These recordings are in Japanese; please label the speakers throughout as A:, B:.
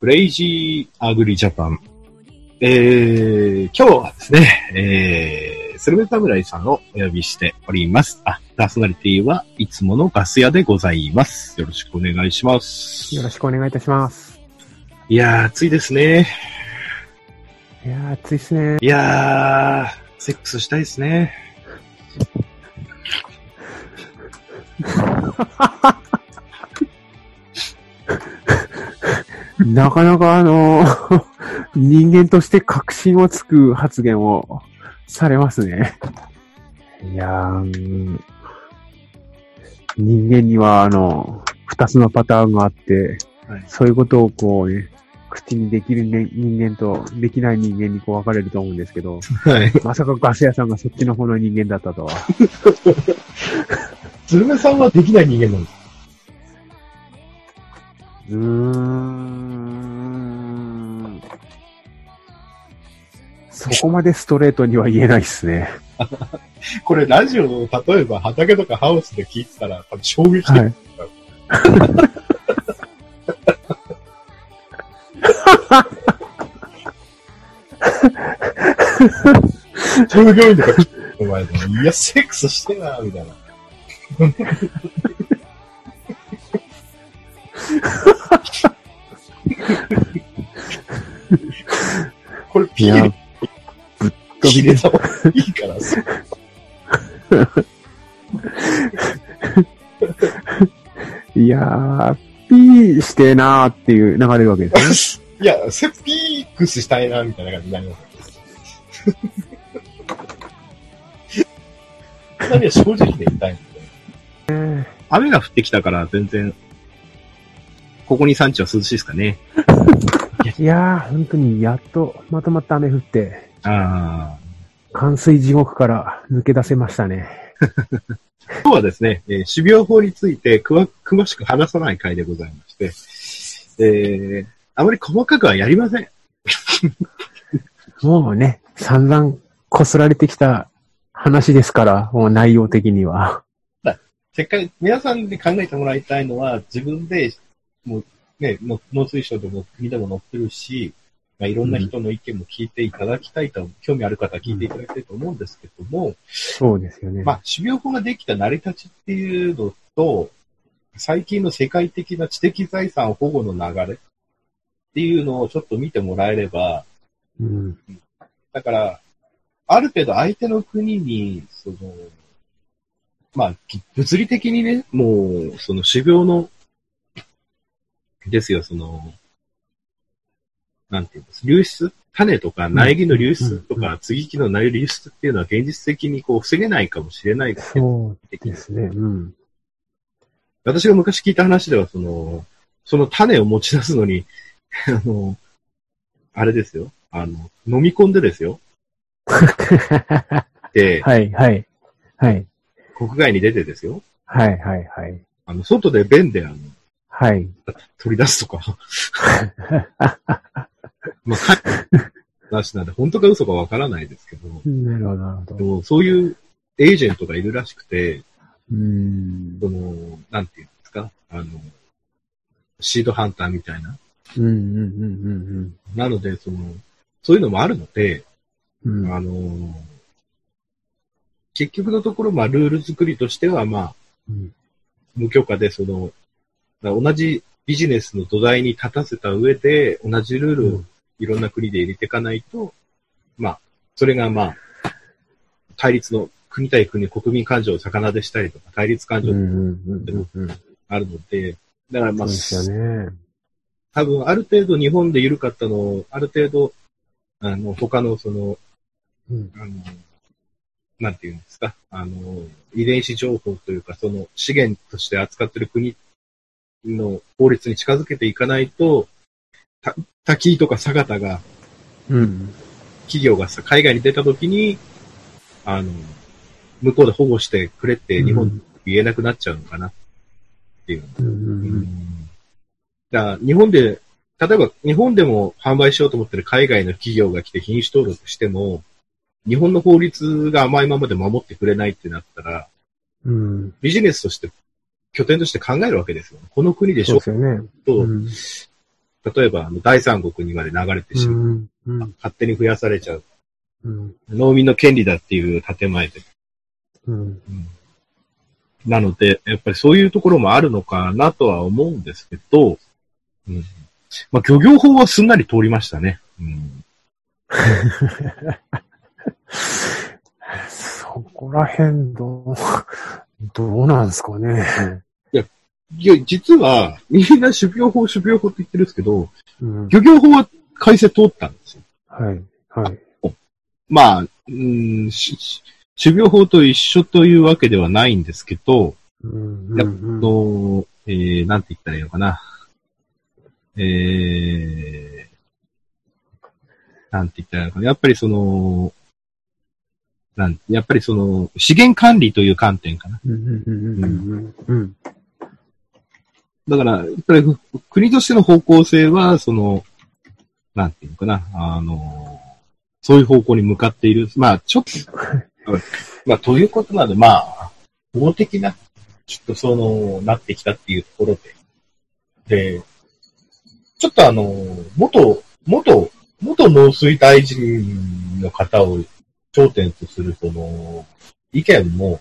A: クレイジーアグリジャパン。えー、今日はですね、えー、スルメ侍さんをお呼びしております。あ、パーソナリティはいつものガス屋でございます。よろしくお願いします。
B: よろしくお願いいたします。
A: いやー、暑いですね。
B: いやー、暑いっすね。
A: いやー、セックスしたいですね。
B: なかなかあの、人間として確信をつく発言をされますね。いやー、うん人間にはあの、二つのパターンがあって、
A: はい
B: そういうことをこうね、口にできる人人間とできない人間にこう分かれると思うんですけど、
A: はい。
B: まさかガス屋さんがそっちの方の人間だったとは。
A: スルメさんはできない人間なんです。
B: うーん。そこまでストレートには言えないっすね。
A: これラジオの、例えば畑とかハウスで聞いてたら、多分衝撃的。
B: はい。
A: 従業員とか聞いてお前でもいや、セックスしてな、みたいな。これピール、
B: 飛びです。
A: 入れた方がいいからさ。
B: いやー、ピーしてなーっていう流れるわけですね。
A: いや、セピークスしたいな、みたいな感じになります。何は正直で言いたいんで。雨が降ってきたから全然、ここに産地は涼しいですかね。
B: いやー、本当にやっとまとまった雨降って、
A: ああ。
B: 冠水地獄から抜け出せましたね。
A: 今日はですね、えー種苗法についてくわ詳しく話さない回でございまして、えー、あまり細かくはやりません。
B: もうね、散々こすられてきた話ですから、もう内容的には。
A: せっかく皆さんで考えてもらいたいのは、自分で、もうね、の農水省でも国でも載ってるし、まあ、いろんな人の意見も聞いていただきたいと、興味ある方は聞いていただきたいと思うんですけども、
B: そうですよね。
A: まあ、種苗法ができた成り立ちっていうのと、最近の世界的な知的財産保護の流れっていうのをちょっと見てもらえれば、
B: うん。
A: だから、ある程度相手の国に、その、まあ、き物理的にね、もう、その種苗の、ですよ、その、なんていうんです、流出種とか苗木の流出とか、接ぎ木の苗流出っていうのは現実的にこう防げないかもしれないですけど、
B: そうですね。うん。
A: 私が昔聞いた話では、その、その種を持ち出すのに、あの、あれですよ、あの、飲み込んでですよ、で、
B: はい、はい。はい。
A: 国外に出てですよ。
B: はい、はい、はい。
A: あの、外で便で、あの、
B: はい。
A: 取り出すとか。まあ、か話なんで、本当か嘘かわからないですけど、
B: なるほど、なるほど。
A: でも、そういうエージェントがいるらしくて、
B: うーん。
A: その、なんていうんですか、あの、シードハンターみたいな。
B: うん、うん、うん、
A: なので、その、そういうのもあるので、
B: うん。うん。
A: あの、結局のところ、まあ、ルール作りとしては、まあ、
B: うん
A: 無許可で、その、同じビジネスの土台に立たせた上で、同じルールをいろんな国で入れていかないと、まあ、それがまあ、対立の国対国、国民感情を逆なでしたりとか、対立感情が。あるので、だからまあ、
B: ね。
A: 多分ある程度日本で緩かったのを、ある程度、あの、他のその、
B: うん。
A: あの、なんていうんですか、あの、遺伝子情報というか、その資源として扱っている国の法律に近づけていかないと、た滝井とか佐方が、
B: うん。
A: 企業がさ、海外に出た時に、あの、向こうで保護してくれって日本に言えなくなっちゃうのかなっていう。
B: うん、
A: だから日本で、例えば日本でも販売しようと思ってる海外の企業が来て品種登録しても、日本の法律が甘いままで守ってくれないってなったら、
B: うん。
A: ビジネスとして、拠点として考えるわけですよ。この国でしょ
B: そうですよね。
A: と、
B: うん。
A: 例えば、あの、第三国にまで流れてし
B: う
A: まう。
B: ん。うん。
A: 勝手に増やされちゃう。
B: うん。
A: 農民の権利だっていう建前で。
B: うん。
A: なので、やっぱりそういうところもあるのかなとは思うんですけど、うん。まあ、漁業法はすんなり通りましたね。うん。
B: そこら辺どう、どうなんですかね。
A: いや、実は、みんな種苗法、種苗法って言ってるんですけど、
B: うん。
A: 漁業法は改正通ったんですよ。
B: はい。はい。
A: まあ、うん、種苗法と一緒というわけではないんですけど、
B: うん。
A: やっ
B: うん
A: と、えー、なんて言ったらいいのかな。えー、なんて言ったらいいのかな。やっぱりその、なんやっぱりその、資源管理という観点かな。
B: うん。うん。うん。うん。うん。
A: だから、やっぱり国としての方向性は、その、なんていうのかな、あの、そういう方向に向かっている。まあ、ちょっと、まあ、ということなので、まあ、法的な、きっとその、なってきたっていうところで。で、ちょっとあの、元、元、元農水大臣の方を頂点とするその、意見も、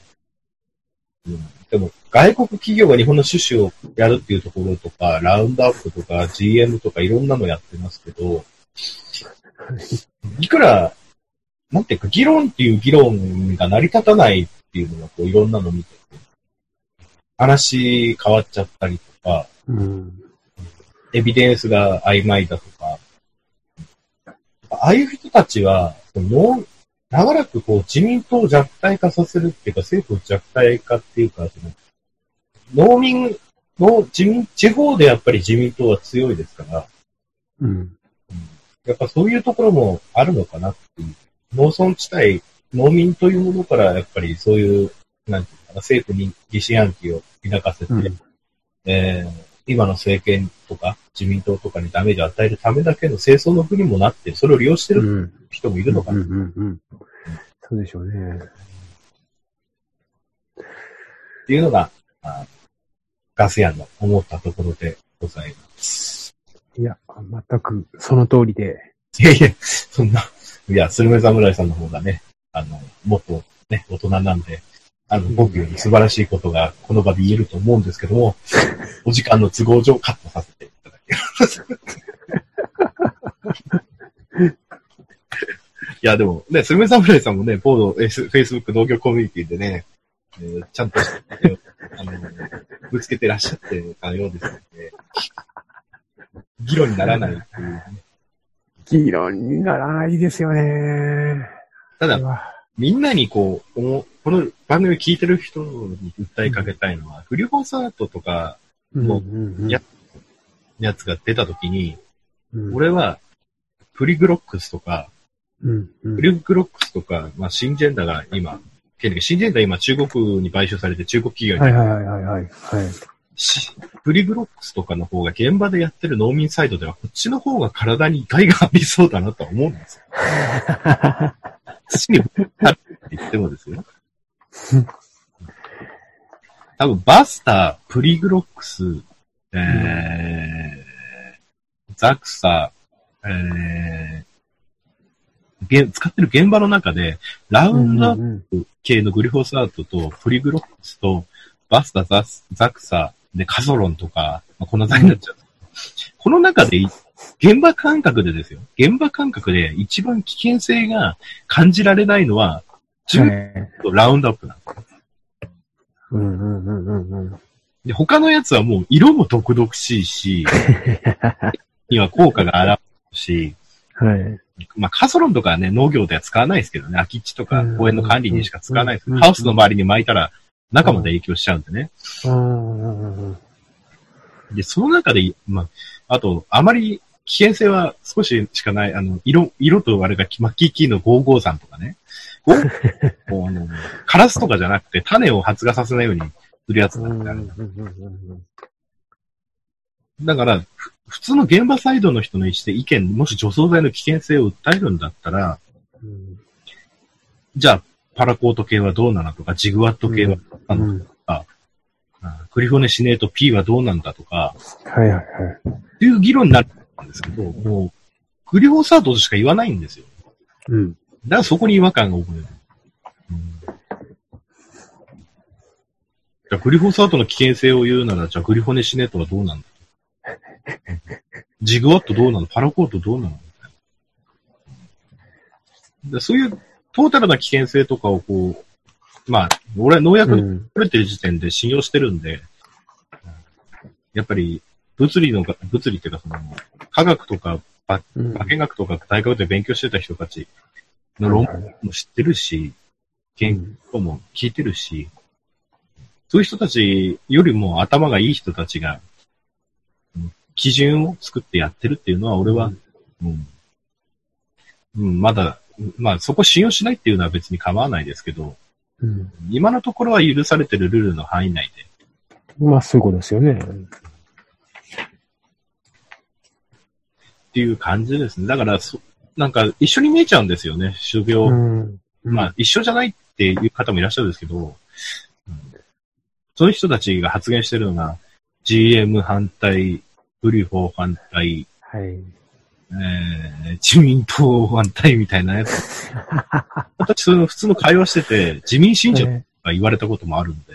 A: うん、でも、外国企業が日本の種子をやるっていうところとか、ラウンドアップとか GM とかいろんなのやってますけど、いくら、なんていうか、議論っていう議論が成り立たないっていうのが、こう、いろんなの見てて、話変わっちゃったりとか、エビデンスが曖昧だとか、ああいう人たちは、長らくこう自民党を弱体化させるっていうか、政府を弱体化っていうか、その農民の自民、地方でやっぱり自民党は強いですから、
B: うん。
A: やっぱそういうところもあるのかなっていう。農村地帯、農民というものからやっぱりそういう、なんていうかな、政府に疑心暗鬼を抱かせて、
B: うん
A: えー今の政権とか自民党とかにダメージを与えるためだけの清掃の国もなって、それを利用してる
B: うん。
A: 人もいるのかな。
B: うん。うん。うん。そうでしょうね。
A: っていうのが、あガス屋の思ったところでございます。
B: いや、全くその通りで。
A: いやいや、そんな、いや、スルメ侍さんの方がね、あの、もっとね、大人なんで、あの、僕より素晴らしいことがこの場で言えると思うんですけども、お時間の都合上カットさせていただきます。いや、でもね、スルメ侍さんもね、ボード、フェイスブック農業コミュニティでね、えーちゃんとして、あの、ぶつけてらっしゃってたようですので、議論にならないっていうね、
B: 議論にならないですよね。
A: ただみんなにこう、この番組を聞いてる人に訴えかけたいのは、フリュホサートとかもう
B: うん
A: いややつが出た時に、
B: うん、
A: 俺は、プリグロックスとか、
B: うん、うん
A: プリグロックスとか、まあ、シンジェンダが今、シンジェンダ今中国に買収されて中国企業に、
B: はいはいはいはいはい。はい。
A: しプリグロックスとかの方が現場でやってる農民サイドでは、こっちの方が体に害がありそうだなとは思うんですよ。土にあるって言ってもですよ。多分、バスター、プリグロックス、えー、ザクサ、えー、げ使ってる現場の中で、ラウンドアップ系のグリフォサートと、プリグロックスと、バスタ、ザザクサ、で、カソロンとか、まあ、こんな材になっちゃう。この中で、現場感覚でですよ。現場感覚で一番危険性が感じられないのは、中
B: はい
A: とラウンドアップなんですよ。
B: うんうんうんうんうん。
A: で、他のやつはもう色も毒々しいし、には効果が現れるし、
B: はい。
A: まあ、カソロンとかはね、農業では使わないですけどね、空き地とか公園の管理にしか使わないですけど、
B: うん
A: ハウスの周りに巻いたら中まで影響しちゃうんでね。
B: うんうんうん
A: で、その中で、まあ、あと、あまり危険性は少ししかない、あの、色、色とあれが、キーキーの553とかね。ゴーこうあの、カラスとかじゃなくて種を発芽させないようにするやつなんだだから、ふ普通の現場サイドの人の意思で意見、もし除草剤の危険性を訴えるんだったら、
B: うん。
A: じゃあ、パラコート系はどうなのとか、ジグワット系は、あの
B: うん。
A: あクリフォネシネート P はどうなんだとか、
B: はいはいはい。
A: っていう議論になるなんですけど、もう、グリホサートとしか言わないんですよ。
B: うん。
A: だからそこに違和感が覚える。うん、じゃあグリホサートの危険性を言うなら、じゃあグリホネシネートはどうなんだ？ジグワットどうなの？パラコートどうなの？みたいなでそういうトータルな危険性とかをこう、まあ、俺は農薬。取れてる時点で信用してるんで、やっぱり物理のが、物理っていうかその、科学とか化学とか大学で勉強してた人たちの論文も知ってるし、研究も聞いてるし、そういう人たちよりも頭がいい人たちが、うん基準を作ってやってるっていうのは、俺は、うん、うん、まだ、まあそこ信用しないっていうのは別に構わないですけど、
B: うん。
A: 今のところは許されてるルールの範囲内で、
B: まあ、そういうことですよね。
A: っていう感じですね。だからそ、なんか一緒に見えちゃうんですよね、種
B: う
A: 苗。
B: ん。
A: まあ一緒じゃないっていう方もいらっしゃるんですけど、うんそういう人たちが発言してるのが、GM 反対、グリフォー反対、
B: はい。
A: えー、自民党反対みたいなやつ。私、その普通の会話してて、自民信者と
B: え
A: か言われたこともあるんで、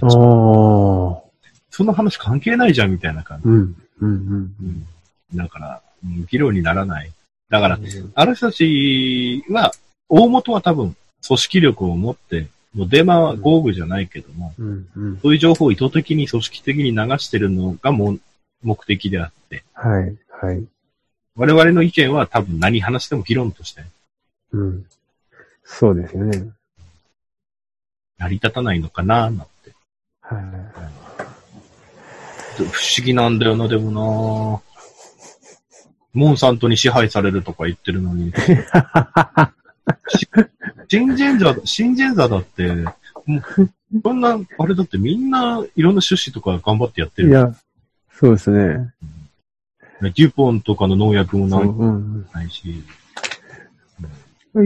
B: ーおー。
A: その話関係ないじゃんみたいな感じ。
B: うん。うん。うん。
A: うんだから、うん議論にならない。だから、
B: うん
A: ある人たちは、大元は多分、組織力を持って、もうデマは豪雨じゃないけども、
B: うん。うん。
A: そういう情報を意図的に組織的に流してるのがも目的であって、
B: はい。はい。
A: 我々の意見は多分何話しても議論として
B: うん。そうですよね。
A: 成り立たないのかな、なんて。
B: はい。
A: 不思議なんだよな、でもなモンサントに支配されるとか言ってるのに。シンジェンザ、シンジェンザだって、もう、そんな、あれだってみんないろんな趣旨とか頑張ってやってる。
B: いや、そうですね。
A: デュポンとかの農薬もない
B: うん。
A: ないし。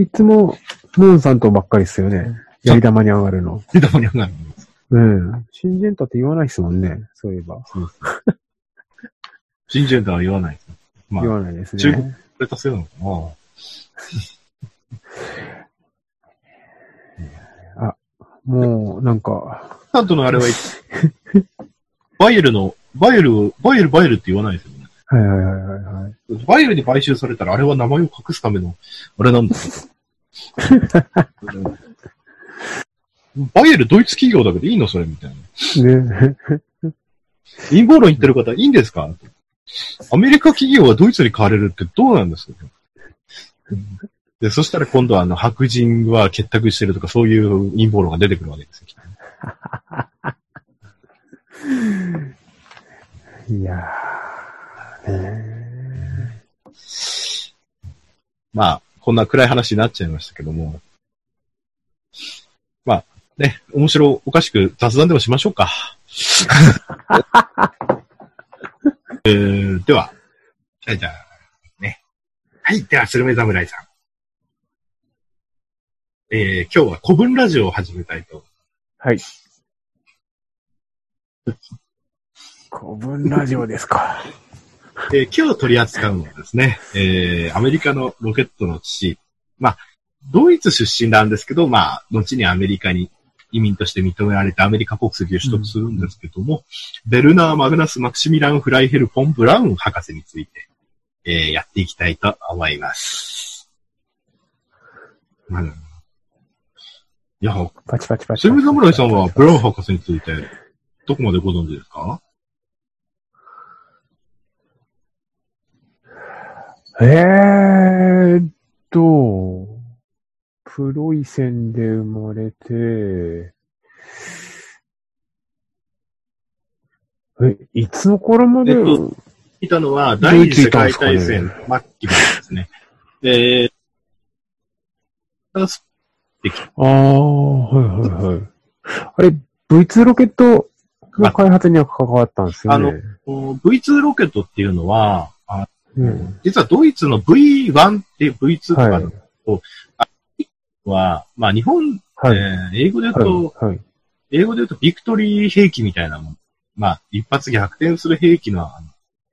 B: いつも、モンさんとばっかりですよね。やり玉に上がるの。
A: で、たまにはないんです。
B: うん。新人タって言わないですもんね。そういえば。
A: シンジェンザは言わないです。まあ、
B: 言
A: こ
B: わないです
A: 中国
B: ね。
A: れたせいなのかな
B: もう、なんか、
A: モンサントのあれは、バイエルの、バイエルを、バイエル、バイエルって言わないですよね。
B: はいはいはいはいはい。
A: バイエルに買収されたら、あれは名前を隠すための、あれなんだ。バイエルドイツ企業だけどいいのそれみたいな。
B: ね。
A: 陰謀論言ってる方いいんですか？アメリカ企業はドイツに買われるってどうなんですかで、そしたら今度はあの白人は結託してるとかそういう陰謀論が出てくるわけですよ。
B: いやー。ね
A: まあ、こんな暗い話になっちゃいましたけども。まあ、ね、面白おかしく雑談でもしましょうか。えー、では、じゃあ、じゃあ、ね。はい、では、スルメ侍さん。えー、今日は古文ラジオを始めたいと。
B: はい。古文ラジオですか。
A: えー今日取り扱うのはですね、えー、アメリカのロケットの父、まあ、ドイツ出身なんですけど、まあ、後にアメリカに移民として認められてアメリカ国籍を取得するんですけども、ベルナー・マグナス・マクシミラン・フライヘル・フォン・ブラウン博士について、えー、やっていきたいと思います。うん、いや、
B: パチパチパチ。
A: セム侍さんはブラウン博士について、どこまでご存知ですか？
B: えーっと、プロイセンで生まれて、え、いつの頃まで、
A: えっといたのは、第二次世界大戦末期までですね。で、
B: ああ、はいはいはい。あれ、V2 ロケットの開発には関わったんですよね。
A: こう V2 ロケットっていうのは、あ
B: うん、
A: 実はドイツの V1 っていう V2 とか
B: はい。
A: は、まあ日本、
B: はい。
A: えー英語で言うと、
B: はい。はい。
A: 英語で言うとビクトリー兵器みたいなもん。まあ一発逆転する兵器の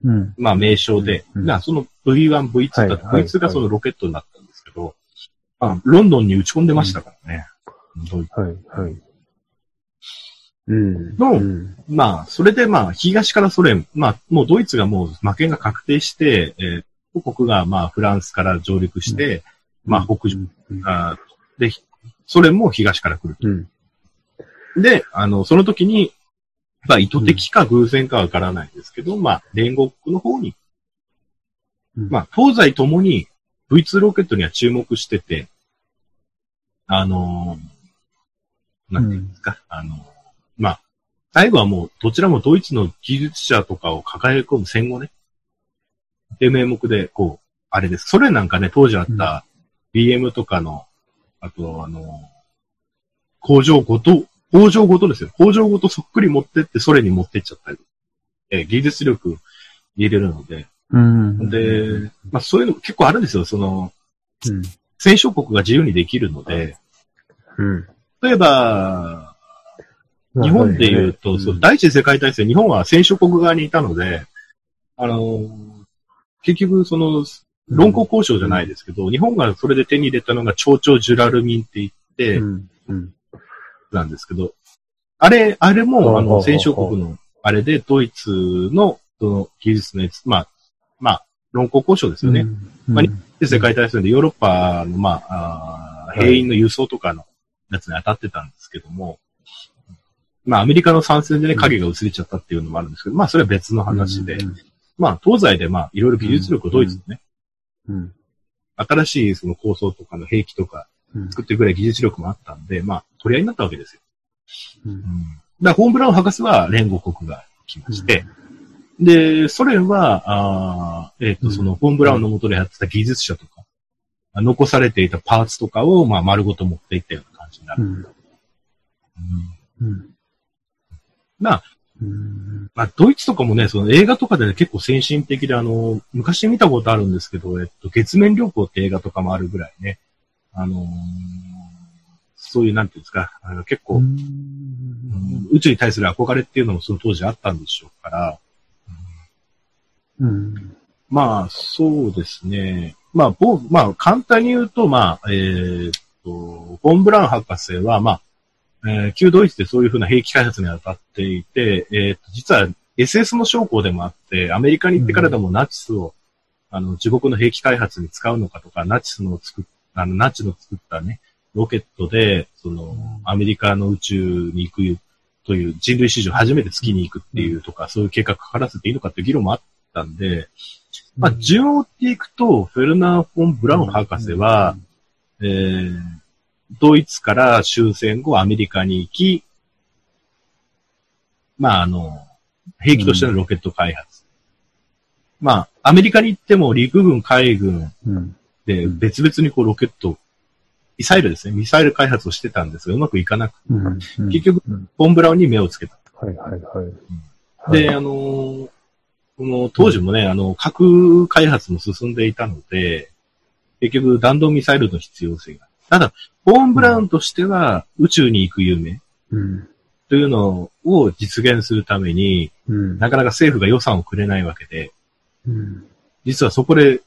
B: うん。
A: まあ名称で、
B: うん
A: なその V1、V2 だと、
B: はいはい
A: V2 がそのロケットになったんですけど、あロンドンに打ち込んでましたからね。ドイツ
B: はい、はい。う？ん。
A: の
B: うん。
A: まあ、それでまあ、東からソ連、まあ、もうドイツがもう負けが確定して、えー母国がまあ、フランスから上陸して、まあ、北上、
B: うん。
A: あーで、ソ連も東から来る
B: うん。
A: と。で、あの、その時に、まあ、意図的か偶然かわからないですけど、まあ、連合国の方に、
B: うん
A: まあ、東西ともに V2 ロケットには注目してて、あのーなんていうんですか、あのーまあ、最後はもう、どちらもドイツの技術者とかを抱え込む戦後ね。で、名目で、こう、あれです。それなんかね、当時あった BM とかの、あと、あのー工場ごと、工場ごとですよ。工場ごとそっくり持ってって、それに持ってっちゃったり。えー技術力入れるので。
B: うん。
A: で、まあそういうの結構あるんですよ。その、
B: うん。
A: 戦勝国が自由にできるので、
B: うん。
A: 例えば、日本で言うと、そう、第一次世界大戦、日本は戦勝国側にいたので、あのー結局、その、論考交渉じゃないですけど、日本がそれで手に入れたのが、蝶々ジュラルミンって言って。なんですけど、あれ、あれも、あの、戦勝国の、あれで、ドイツの、その、技術のやつ、まあ、まあ、論考交渉ですよね。
B: うん。
A: まあで、世界大戦でヨーロッパの、まあ、兵員の輸送とかのやつに当たってたんですけども、まあ、アメリカの参戦でね、影が薄れちゃったっていうのもあるんですけど、まあ、それは別の話で、まあ、東西で、まあ、いろいろ技術力をドイツのね、
B: うん。
A: 新しいその構想とかの兵器とか
B: うん。
A: 作ってくれる技術力もあったんで、まあ、取り合いになったわけですよ。
B: うん
A: うん。だから、ホームブラウン博士は連合国が来まして、で、ソ連は、あーえっ、と、
B: うん
A: その、フォン・ブラウンの元でやってた技術者とか、残されていたパーツとかを、まあ、丸ごと持っていったような感じになる。
B: うん。
A: うん
B: うん。
A: まあ、
B: うん。
A: まあ、ドイツとかもね、その映画とかでね、結構先進的で、あの、昔見たことあるんですけど、えっと、月面旅行って映画とかもあるぐらいね、あのーそういう、なんていうんですか、あの結構、うん宇宙に対する憧れっていうのもその当時あったんでしょうから、
B: うん。
A: まあ、そうですね。まあ、ぼまあ、簡単に言うと、まあ、えーっと、フォン・ブラウン博士は、まあ、えー旧ドイツでそういうふうな兵器開発に当たっていて、えーっと、実は SS の将校でもあって、アメリカに行ってからでもナチスを、あの、自国の兵器開発に使うのかとか、ナチスの作っあの、ナチの作ったね、ロケットで、その、アメリカの宇宙に行くという人類史上初めて月に行くっていうとか、そういう計画かからせていいのかっていう議論もあったんで、まあ、順を追っていくと、フェルナー・フォン・ブラウン博士は、えー、ドイツから終戦後アメリカに行き、まあ、あの、兵器としてのロケット開発。まあ、アメリカに行っても陸軍、海軍
B: うん。
A: で別々にこうロケット、ミサイルですね、ミサイル開発をしてたんですが、うまくいかなく、
B: うん。
A: 結局、
B: うん
A: フォン・ブラウンに目をつけた。
B: はいはいはい。
A: で、あのーこの当時もね、あの、核開発も進んでいたので、結局弾道ミサイルの必要性が。ただ、フォン・ブラウンとしては宇宙に行く夢
B: うん。
A: というのを実現するために、
B: うん。
A: なかなか政府が予算をくれないわけで、
B: うん。
A: 実はそこで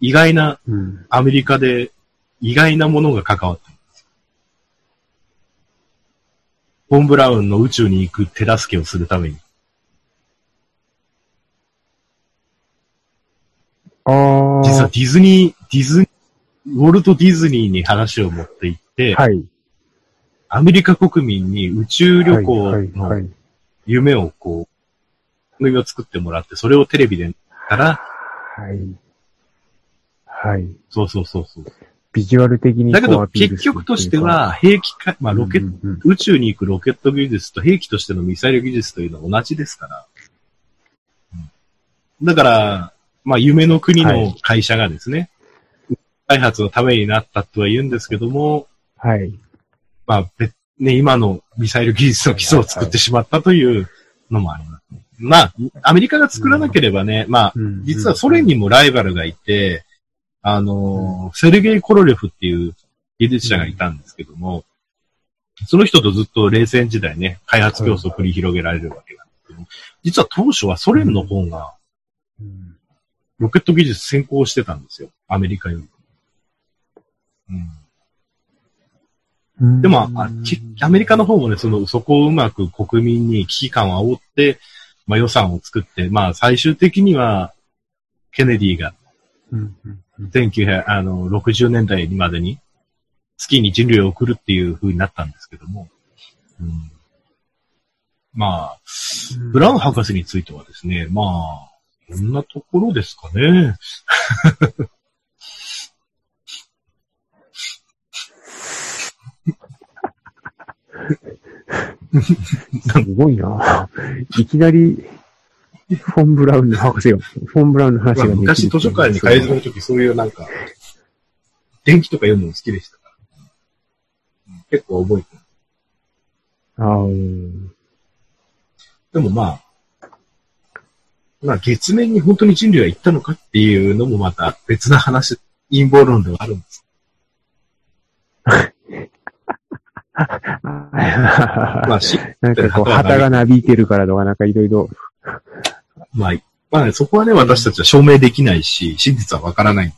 A: 意外な、
B: うん。
A: アメリカで意外なものが関わっています。フォン・ブラウンの宇宙に行く手助けをするために。
B: ああ。
A: 実はディズニー、ディズニー、ウォルト・ディズニーに話を持って行って、
B: はい。
A: アメリカ国民に宇宙旅行の
B: い。
A: 夢をこう、夢を作ってもらって、それをテレビで見たら、
B: はい。はい。
A: そうそうそうそう。
B: ビジュアル的に
A: だけど結局としては、兵器か、まあロケ
B: うんうん
A: 宇宙に行くロケット技術と兵器としてのミサイル技術というのは同じですから。うんだから、まあ夢の国の会社がですね、開発のためになったとは言うんですけども、
B: はい。
A: まあ、別ね、今のミサイル技術の基礎を作ってしまったというのもあります。まあ、アメリカが作らなければね、まあ、
B: うん
A: 実はソ連にもライバルがいて、あのー、セルゲイ・コロレフっていう技術者がいたんですけども、その人とずっと冷戦時代ね、開発競争を繰り広げられるわけなんですけども、実は当初はソ連の方が
B: うん
A: ロケット技術先行してたんですよ。アメリカより。うん。でも、あきアメリカの方もね、その、そこをうまく国民に危機感を煽って、まあ予算を作って、まあ最終的には、ケネディが
B: うんうんうん。
A: 1960年代までに月に人類を送るっていう風になったんですけども、うん、まあ、ブラウン博士についてはですね、まあ、こんなところですかね。
B: すごいな。いきなり、フォン・ブラウンの博士が、フォン・ブラウンの話
A: まあ
B: が
A: 昔図書館に改造の時そういうなんか、電気とか読むの好きでしたか結構覚えてる。
B: ああ、うん
A: でもまあ、まあ月面に本当に人類は行ったのかっていうのもまた別な話、陰謀論ではあるんです。まあし、
B: なんかこう、旗がなびいてるからとか、なんかいろいろ。
A: まあ、まあそこはね、私たちは証明できないし、真実はわからない。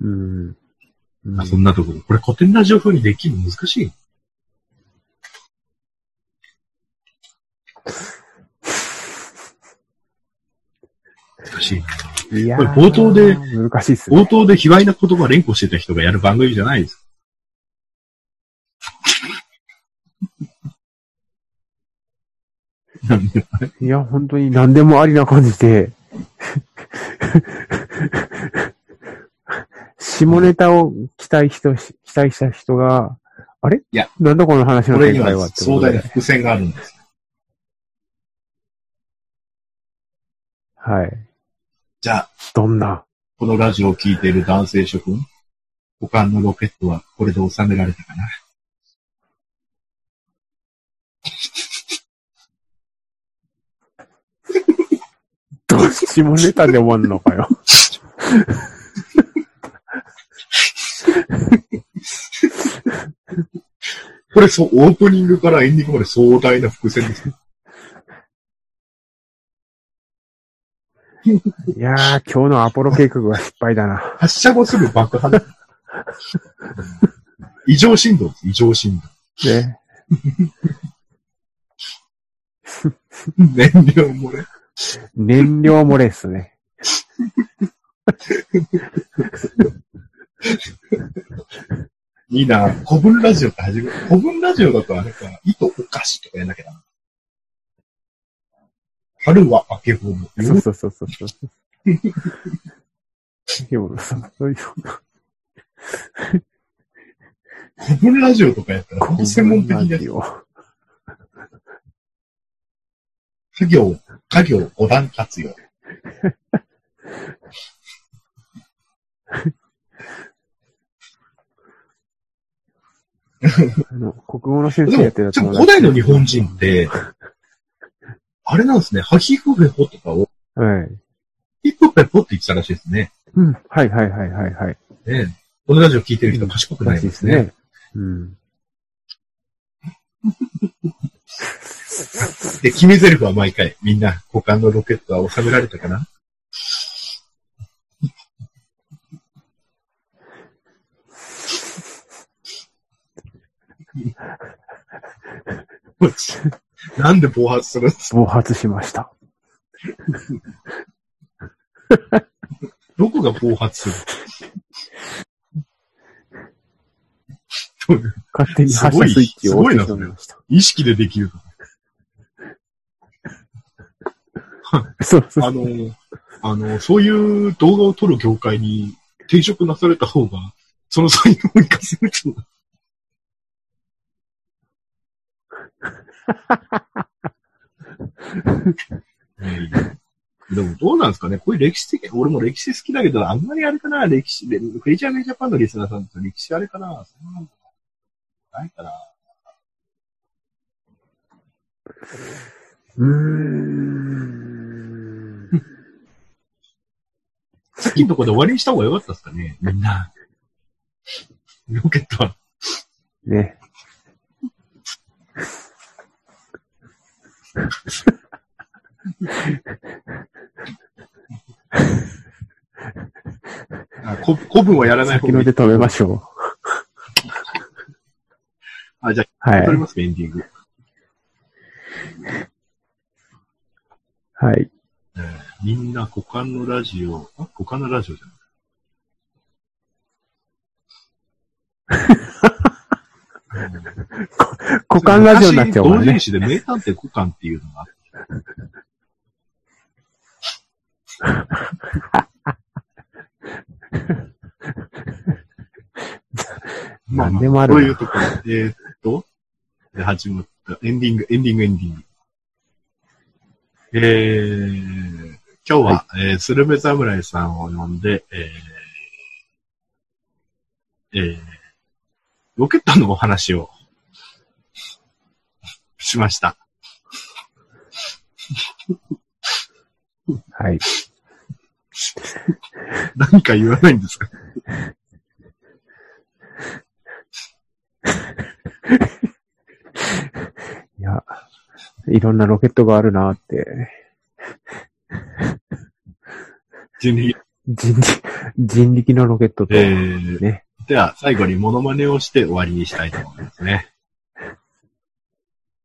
B: うん。
A: まあそんなところ。これ古典ラジオ風にできるの難しい。難しい。
B: いや
A: これ冒頭で
B: 難しいっすね。
A: 冒頭で卑猥な言葉連呼してた人がやる番組じゃないです。なんで
B: いや、本当に何でもありな感じで、下ネタを期待人し、期待した人が、あれ？
A: いや、
B: なんだこの話の
A: これ
B: 展開はってことで。
A: 壮大な伏線があるんです。
B: はい。
A: じゃあ、
B: どんな？
A: このラジオを聞いている男性諸君、股間のロケットはこれで収められたかな？
B: 下ネタで終わんのかよ。
A: これそう、オープニングからエンディングまで壮大な伏線です。
B: いやー、今日のアポロ計画は失敗だな。
A: 発射後すぐ爆破。異常振動です、異常振動。
B: ね。
A: 燃料漏れ。
B: 燃料漏れっすね。
A: いいな古文ラジオって始める。古文ラジオだとあれか、糸お菓子とかやんなきゃな。春は明けぼの。
B: そうそうそうそうそう。でもさ、そういう、
A: 古文ラジオとかやったら、専門的なやつ。
B: よ。
A: 家業、家業五段活用。
B: あの、国語の先生やってた
A: でも古代の日本人って、あれなんですね、ハヒフヘホとかを、
B: はい。
A: ヒップペポって言ってたらしいですね。
B: うん。はいはいはいはいはい。
A: ねこのラジオ聞いてる人賢くないでね。
B: らしいですすね。うん。
A: で、決め台詞は毎回、みんな、股間のロケットは収められたかな？なんで暴発するんです
B: 暴発しました。
A: どこが暴発する？
B: 勝手に発射スイッチを押してしまいました。
A: 意識でできる。
B: そうそう。
A: あの、あの、そういう動画を撮る業界に転職なされた方が、その才能を活かせると。でもどうなんですかね？こういう歴史的、俺も歴史好きだけど、あんまりあれかな？歴史で、フェイジャーメイジャパンのリスナーさんと歴史あれかな？そんなのないかな。
B: うーん。
A: さっきのとこで終わりにした方が良かったですかねみんな。ロケットは。あこ古文はやらない方がいい。
B: 先ので止めましょ
A: あ、じゃ
B: う。は
A: あ、撮り
B: い。
A: ますか、エンディング。
B: はい。
A: えーみんな股間のラジオ、あ股間のラジオじゃない。
B: 股間ラジオになっちゃうからね
A: 昔同人。誌で名探偵股間っていうのがあって まあまあ
B: でもあ
A: ういうところ。えーっと、で始まった、エンディング、エンディング、エンディング。えー、今日は、えースルメ侍さんを呼んで、えー、えー、ロケットのお話をしました。
B: はい。
A: 何か言わないんですか？
B: いろんなロケットがあるなって。
A: 人力
B: 人力、人力のロケットと、
A: えー
B: ね。
A: では、最後にモノマネをして終わりにしたいと思いますね。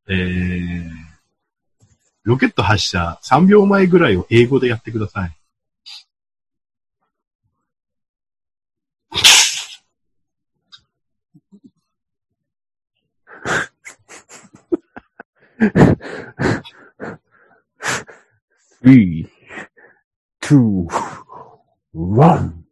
A: えー、ロケット発射3秒前ぐらいを英語でやってください。
B: Three, two, one.